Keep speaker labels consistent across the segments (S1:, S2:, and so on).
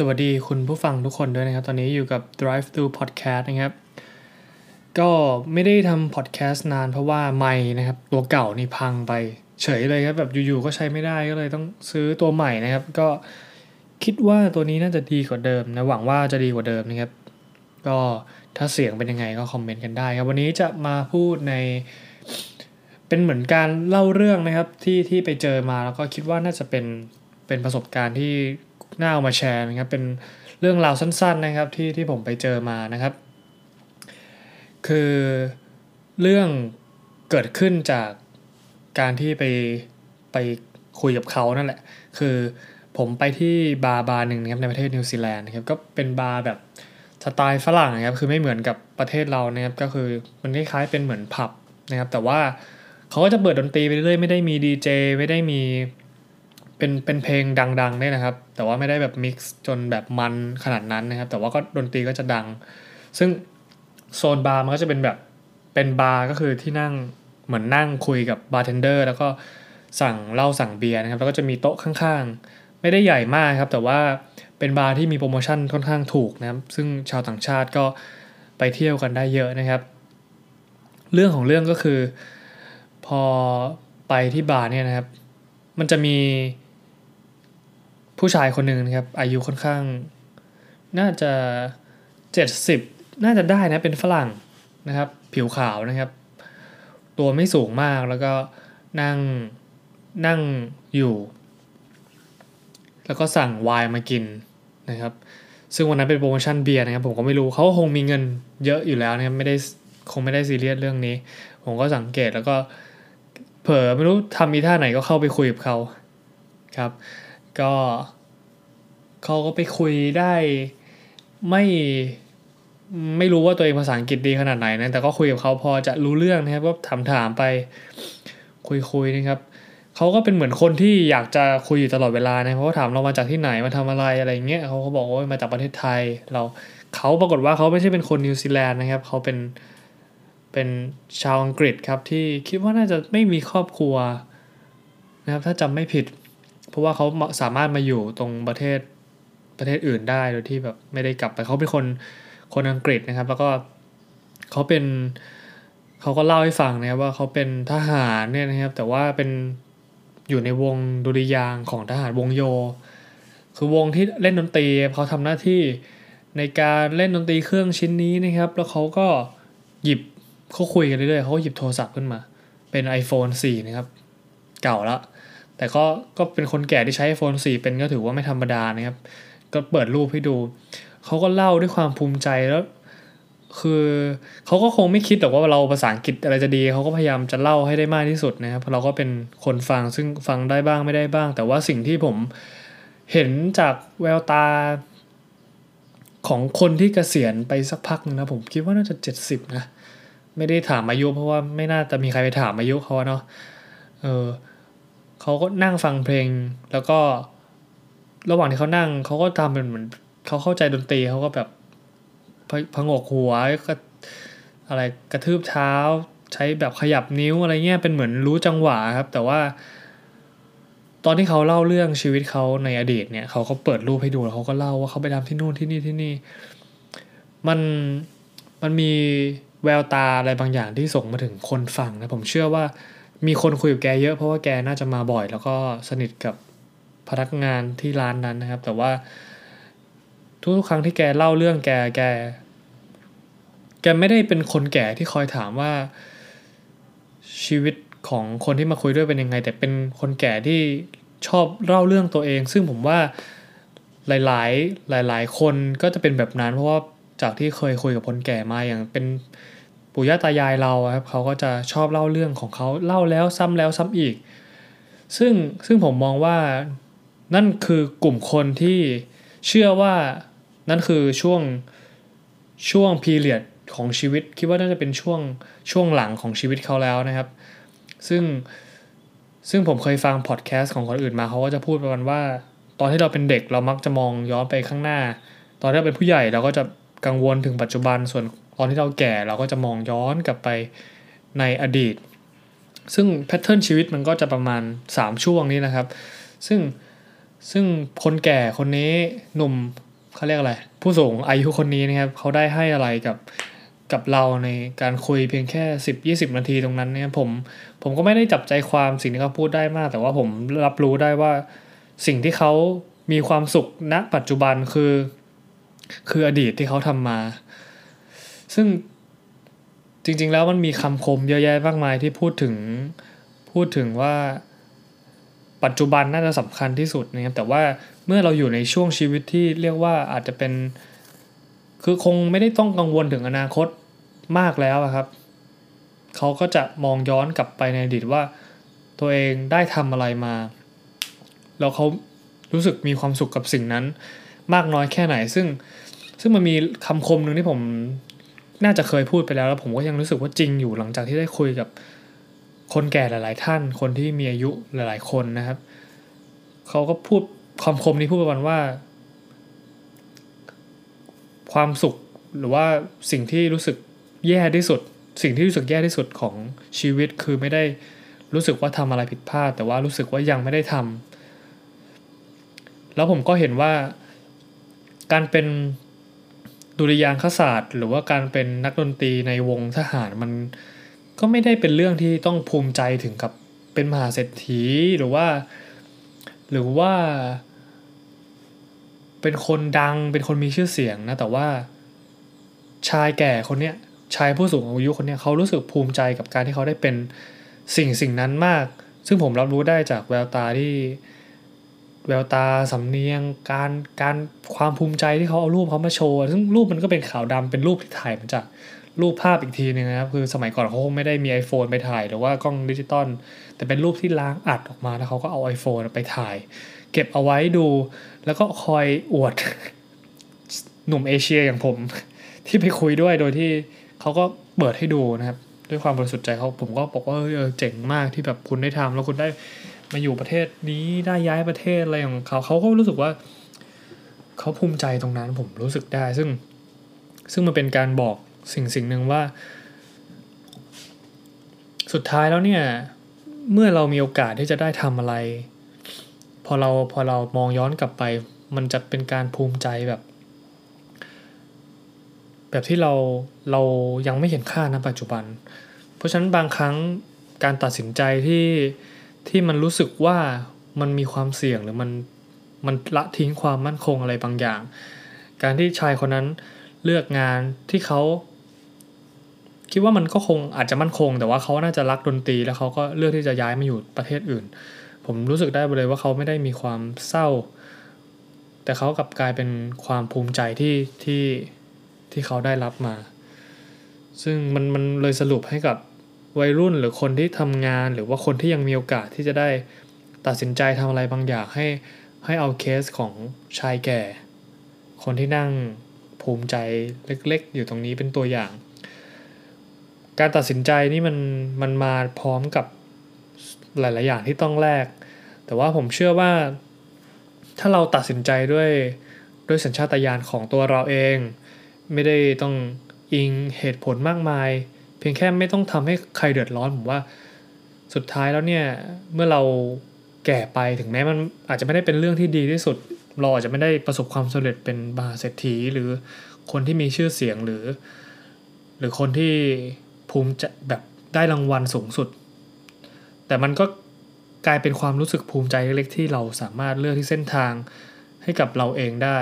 S1: สวัสดีคุณผู้ฟังทุกคนด้วยนะครับ ตอนนี้อยู่กับ Drive Through Podcast นะครับ ก็ไม่ได้ทำพอดแคสต์นานเพราะว่าไมค์นะครับ ตัวเก่านี่พังไปเฉยเลยครับ แบบอยู่ๆก็ใช้ไม่ได้ก็เลยต้องซื้อตัวใหม่นะครับ ก็คิดว่าตัวนี้น่าจะดีกว่าเดิมนะหวังว่าจะดีกว่าเดิมนะครับ ก็ถ้าเสียงเป็นยังไงก็คอมเมนต์กันได้ครับวันนี้จะมาพูดในเป็นเหมือนการเล่าเรื่องนะครับที่ที่ไปเจอมาแล้วก็คิดว่าน่าจะเป็นเป็นประสบการณ์ที่ น่าเอามาแชร์นะครับเป็นเรื่องราวสั้นๆนะครับที่ที่ผมไปเจอมานะครับ คือเรื่องเกิดขึ้นจากการที่ไปไปคุยกับเขานั่นแหละ คือผมไปที่บาร์บาร์หนึ่งนะครับในประเทศนิวซีแลนด์นะครับก็เป็นบาร์แบบสไตล์ฝรั่งนะครับคือไม่เหมือนกับประเทศเรานะครับก็คือมันคล้ายๆเป็นเหมือนผับนะครับแต่ว่าเขาก็จะเปิดดนตรีไปเรื่อยไม่ได้มีดีเจไม่ได้มี เป็นเป็นเพลงดังๆได้นะครับ แต่ว่าไม่ได้แบบ mix จนแบบมันขนาดนั้นนะครับ แต่ว่าก็ดนตรีก็จะดัง ซึ่งโซนบาร์มันก็จะเป็นแบบเป็นบาร์ก็คือที่นั่งเหมือนนั่งคุยกับบาร์เทนเดอร์แล้วก็สั่งเหล้าสั่งเบียร์นะครับ แล้วก็จะมีโต๊ะข้างๆ ไม่ได้ใหญ่มากครับ แต่ว่าเป็นบาร์ที่มีโปรโมชั่นค่อนข้างถูกนะครับ ซึ่งชาวต่างชาติก็ไปเที่ยวกันได้เยอะนะครับ เรื่องของเรื่องก็คือพอไปที่บาร์เนี่ยนะครับ มันจะมี ผู้ชายคนหนึ่งนะครับ อายุค่อนข้าง น่าจะเจ็ดสิบน่าจะได้นะเป็นฝรั่งนะครับ ผิวขาวนะครับ ตัวไม่สูงมากแล้วก็นั่งนั่งอยู่ แล้วก็สั่งไวน์มากินนะครับ ซึ่งวันนั้นเป็นโปรโมชั่นเบียร์นะครับ ผมก็ไม่รู้เขาคงมีเงินเยอะอยู่แล้วนะครับไม่ได้คงไม่ได้ซีเรียสเรื่องนี้ ผมก็สังเกตแล้วก็เผลอไม่รู้ทำมีท่าไหนก็เข้าไปคุยกับเขาครับ ก็เขาก็ไปคุยได้ไม่ไม่รู้ว่าตัวเองภาษาอังกฤษดีขนาดไหนนะแต่ก็คุยกับเขาพอจะรู้เรื่องนะครับก็ถามถามไปคุยคุยนะครับเขาก็เป็นเหมือนคนที่อยากจะคุยอยู่ตลอดเวลานะเพราะถามเรามาจากที่ไหนมาทำอะไรอะไรเงี้ยเขาก็บอกว่ามาจากประเทศไทย เราเขาปรากฏว่าเขาไม่ใช่เป็นคนนิวซีแลนด์นะครับเขาเป็นเป็นชาวอังกฤษครับที่คิดว่าน่าจะไม่มีครอบครัวนะครับถ้าจำไม่ผิด ราะว่าเขาสามารถมาอยู่ตรงประเทศประเทศอื่นได้โดยที่แบบไม่ได้กลับไปเขาเป็นคนคนอังกฤษนะครับ แล้วก็เขาเป็นเขาก็เล่าให้ฟังนะครับว่าเขาเป็นทหารเนี่ยนะครับ แต่ว่าเป็นอยู่ในวงดุริยางของทหารวงโย คือวงที่เล่นดนตรีเขาทำหน้าที่ในการเล่นดนตรีเครื่องชิ้นนี้นะครับ แล้วเขาก็หยิบเขาคุยกันเรื่อยๆเขาหยิบโทรศัพท์ขึ้นมา เป็น iPhone 4 นะครับ เก่าแล้ว แต่ก็ก็เป็นคนแก่ที่ใช้ iPhone 4 เป็นก็ถือว่าไม่ธรรมดานะครับ ก็เปิดรูปให้ดู เขาก็เล่าด้วยความภูมิใจแล้ว คือเขาก็คงไม่คิดหรอกว่าเราภาษาอังกฤษอะไรจะดี เขาก็พยายามจะเล่าให้ได้มากที่สุดนะครับเราก็เป็นคนฟังซึ่งฟังได้บ้างไม่ได้บ้าง แต่ว่าสิ่งที่ผมเห็นจากแววตาของคนที่เกษียณไปสักพักนึงนะผมคิดว่าน่าจะเจ็ดสิบนะ ไม่ได้ถามอายุเพราะว่าไม่น่าจะมีใครไปถามอายุเขาเนาะเออ เขาก็นั่งฟังเพลง แล้วก็ระหว่างที่เขานั่งเขาก็ทำเป็นเหมือนเขาเข้าใจดนตรีเขาก็แบบพงกหัวก็อะไรกระทืบเท้า ใช้แบบขยับนิ้วอะไรเงี้ยเป็นเหมือนรู้จังหวะครับ แต่ว่า ตอนที่เขาเล่าเรื่องชีวิตเขาในอดีตเนี่ยเขาก็เปิดรูปให้ดูแล้วเขาก็เล่าว่าเขาไปทำที่นู่นที่นี่ที่นี่ มันมันมีแววตาอะไรบางอย่างที่ส่งมาถึงคนฟังนะผมเชื่อว่า มีคนคุยกับแกเยอะเพราะว่าแกน่าจะมาบ่อย แล้วก็สนิทกับพนักงานที่ร้านนั้นนะครับ แต่ว่าทุกๆครั้งที่แกเล่าเรื่องแกแก แกไม่ได้เป็นคนแก่ที่คอยถามว่าชีวิตของคนที่มาคุยด้วยเป็นยังไง แต่เป็นคนแก่ที่ชอบเล่าเรื่องตัวเอง ซึ่งผมว่าหลาย ๆ หลาย ๆ คนก็จะเป็นแบบนั้น เพราะว่าจากที่เคยคุยกับคนแก่มาอย่างเป็น ปู่ย่าตายายเราครับเขาก็จะชอบเล่าเรื่องของเขาเล่าแล้วซ้ำแล้วซ้ำอีก ซึ่งซึ่งผมมองว่านั่นคือกลุ่มคนที่เชื่อว่านั่นคือช่วงช่วงพีเรียดของชีวิต คิดว่าน่าจะเป็นช่วงช่วงหลังของชีวิตเขาแล้วนะครับ ซึ่งซึ่งผมเคยฟังพอดแคสต์ของคนอื่นมาเขาก็จะพูดประมาณว่า ตอนที่เราเป็นเด็กเรามักจะมองย้อนไปข้างหน้า ตอนที่เราเป็นผู้ใหญ่เราก็จะกังวลถึงปัจจุบันส่วน ตอนที่เราแก่เราก็จะมองย้อนกลับไปในอดีต ซึ่งแพทเทิร์นชีวิตมันก็จะประมาณ 3 ช่วงนี้นะครับ ซึ่งซึ่งคนแก่คนนี้หนุ่มเขาเรียกอะไร ผู้สูงอายุคนนี้นะครับเขาได้ให้อะไรกับกับเราในการคุยเพียงแค่สิบยี่สิบนาทีตรงนั้นเนี่ยผมผมก็ไม่ได้จับใจความสิ่งที่เขาพูดได้มาก แต่ว่าผมรับรู้ได้ว่าสิ่งที่เขามีความสุขณปัจจุบันคือ คืออดีตที่เขาทำมา ซึ่งจริง ๆ แล้วมันมีคำคมเยอะแยะมากมายที่พูดถึงพูดถึงว่าปัจจุบันน่าจะสำคัญที่สุดนะครับแต่ว่าเมื่อเราอยู่ในช่วงชีวิตที่เรียกว่าอาจจะเป็น คือคงไม่ได้ต้องกังวลถึงอนาคตมากแล้วครับเขาก็จะมองย้อนกลับไปในอดีตว่า ตัวเองได้ทำอะไรมา แล้วเขารู้สึกมีความสุขกับสิ่งนั้น มากน้อยแค่ไหนซึ่งซึ่งมันมีคำคมหนึ่งที่ผม น่าจะเคยพูดไปแล้วแล้วผมก็ยังรู้สึกว่าจริงอยู่หลังจากที่ได้คุยกับคนแก่หลาย ๆ ท่าน คนที่มีอายุหลาย ๆ คนนะครับเขาก็พูดคำคมนี้พูดประมาณว่า ความสุขหรือว่าสิ่งที่รู้สึกแย่ที่สุด สิ่งที่รู้สึกแย่ที่สุดของชีวิตคือไม่ได้รู้สึกว่าทำอะไรผิดพลาด แต่ว่ารู้สึกว่ายังไม่ได้ทำแล้วผมก็เห็นว่าการเป็น ดุริยางคศาสตร์ หรือว่าการเป็นนักดนตรีในวงทหารมันก็ไม่ได้เป็นเรื่องที่ต้องภูมิใจถึงกับเป็นมหาเศรษฐีหรือว่า หรือว่า เป็นคนดังเป็นคนมีชื่อเสียงนะแต่ว่าชายแก่คนเนี้ยชายผู้สูงอายุคนเนี้ยเขารู้สึกภูมิใจกับการที่เขาได้เป็นสิ่งสิ่งนั้นมาก ซึ่งผมรับรู้ได้จากแววตาที่ แววตาสำเนียงการการความภูมิใจที่เขาเอารูปเขามาโชว์ซึ่งรูปมันก็เป็นขาวดำเป็นรูปที่ถ่ายมาจากรูปภาพอีกทีนึงนะครับ คือสมัยก่อนเขาคงไม่ได้มี iPhone ไปถ่าย หรือว่ากล้องดิจิตอลแต่เป็นรูปที่ล้างอัดออกมาแล้วเขาก็เอา iPhone ไปถ่าย เก็บเอาไว้ดูแล้วก็คอยอวดหนุ่มเอเชียอย่างผม ที่ไปคุยด้วยโดยที่เขาก็เปิดให้ดูนะครับ ด้วยความบริสุทธิ์ใจเขาผมก็บอกว่าเออเจ๋งมากที่แบบคุณได้ทำแล้วคุณได้ มาอยู่ประเทศนี้ได้ย้ายประเทศอะไรของเขาเขาก็รู้สึกว่าเขาภูมิใจตรงนั้นผมรู้สึกได้ ซึ่งซึ่งมันเป็นการบอกสิ่งสิ่งหนึ่งว่า สุดท้ายแล้วเนี่ย เมื่อเรามีโอกาสที่จะได้ทำอะไร พอเราพอเรามองย้อนกลับไป มันจะเป็นการภูมิใจแบบ แบบที่เราเรายังไม่เห็นค่านะปัจจุบัน เพราะฉะนั้นบางครั้งการตัดสินใจที่ ที่มันรู้สึกว่ามันมีความเสี่ยงหรือมันมันละทิ้งความมั่นคงอะไรบางอย่าง การที่ชายคนนั้นเลือกงานที่เขาคิดว่ามันก็คงอาจจะมั่นคง แต่ว่าเขาน่าจะรักดนตรีแล้วเขาก็เลือกที่จะย้ายมาอยู่ประเทศอื่น ผมรู้สึกได้เลยว่าเขาไม่ได้มีความเศร้า แต่เขากลับกลายเป็นความภูมิใจที่ที่ที่เขาได้รับมา ซึ่งมันมันเลยสรุปให้กับ วัยรุ่นหรือคนที่ทำงาน หรือว่าคนที่ยังมีโอกาสที่จะได้ตัดสินใจทำอะไรบางอย่างให้ให้เอาเคสของชายแก่ คนที่นั่งภูมิใจเล็กๆ อยู่ตรงนี้เป็นตัวอย่าง การตัดสินใจนี่มันมันมาพร้อมกับหลาย ๆ อย่างที่ต้องแลกแต่ว่าผมเชื่อว่า ถ้าเราตัดสินใจด้วยด้วยสัญชาตญาณของตัวเราเอง ไม่ได้ต้องอิงเหตุผลมากมาย พียงแค่ไม่ต้องทำให้ใครเดือดร้อนผมว่า สุดท้ายแล้วเนี่ยเมื่อเราแก่ไปถึงแม้มันอาจจะไม่ได้เป็นเรื่องที่ดีที่สุด เราอาจจะไม่ได้ประสบความสำเร็จเป็นบาเศรษฐีหรือคนที่มีชื่อเสียงหรือ หรือคนที่ภูมิจะแบบได้รางวัลสูงสุด แต่มันก็กลายเป็นความรู้สึกภูมิใจเล็กๆที่เราสามารถเลือกที่เส้นทางให้กับเราเองได้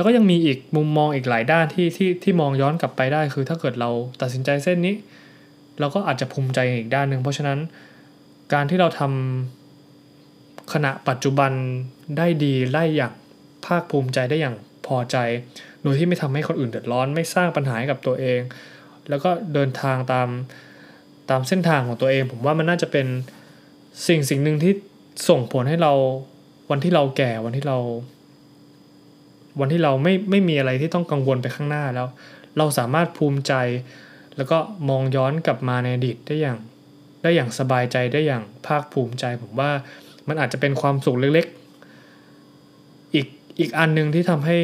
S1: แล้วก็ยังมีอีกมุมมองอีกหลายด้านที่ที่ที่มองย้อนกลับไปได้ คือถ้าเกิดเราตัดสินใจเส้นนี้ เราก็อาจจะภูมิใจอีกด้านหนึ่งเพราะฉะนั้นการที่เราทำขณะปัจจุบันได้ดีได้อย่างภาคภูมิใจได้อย่างพอใจ โดยที่ไม่ทำให้คนอื่นเดือดร้อน ไม่สร้างปัญหาให้กับตัวเอง แล้วก็เดินทางตามตามเส้นทางของตัวเอง ผมว่ามันน่าจะเป็นสิ่งสิ่งหนึ่งที่ส่งผลให้เราวันที่เราแก่วันที่เรา วันที่เราไม่ไม่มีอะไรที่ต้องกังวลไปข้างหน้าแล้ว เราสามารถภูมิใจ แล้วก็มองย้อนกลับมาในอดีตได้อย่าง ได้อย่างสบายใจได้อย่างภาคภูมิใจ ผมว่ามันอาจจะเป็นความสุขเล็กๆ อีกอีกอันหนึ่งที่ทำให้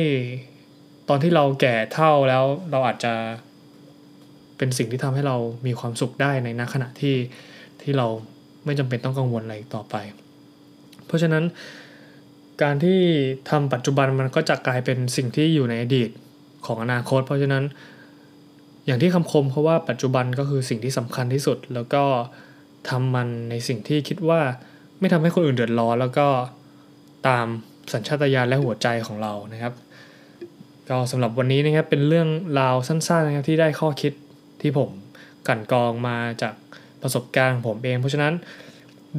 S1: ตอนที่เราแก่เท่าแล้วเราอาจจะเป็นสิ่งที่ทำให้เรามีความสุขได้ในณขณะที่ที่เราไม่จำเป็นต้องกังวลอะไรต่อไป เพราะฉะนั้น การที่ทำปัจจุบันมันก็จะกลายเป็นสิ่งที่อยู่ในอดีตของอนาคต เพราะฉะนั้น อย่างที่คำคมเขาว่าปัจจุบันก็คือสิ่งที่สำคัญที่สุด แล้วก็ทำมันในสิ่งที่คิดว่าไม่ทำให้คนอื่นเดือดร้อน แล้วก็ตามสัญชาตญาณและหัวใจของเรานะครับ ก็สำหรับวันนี้นะครับเป็นเรื่องราวสั้นๆนะครับที่ได้ข้อคิดที่ผมกลั่นกรองมาจากประสบการณ์ของผมเอง เพราะฉะนั้น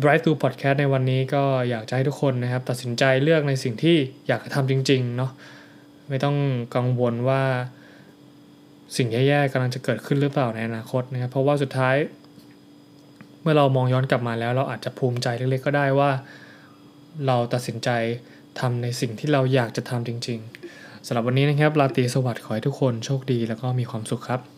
S1: Drive to Podcast ในวันนี้ก็อยากจะให้ทุกคนนะครับ ตัดสินใจเลือกในสิ่งที่อยากทำจริงๆเนาะไม่ต้องกังวลว่าสิ่งแย่ๆกำลังจะเกิดขึ้นหรือเปล่าในอนาคตนะครับ เพราะว่าสุดท้าย เมื่อเรามองย้อนกลับมาแล้ว เราอาจจะภูมิใจเล็กๆก็ได้ว่า เราตัดสินใจทำในสิ่งที่เราอยากจะทำจริง ๆสำหรับวันนี้นะครับราตีสวัสดิ์ขอให้ทุกคนโชคดีแล้วก็มีความสุขครับ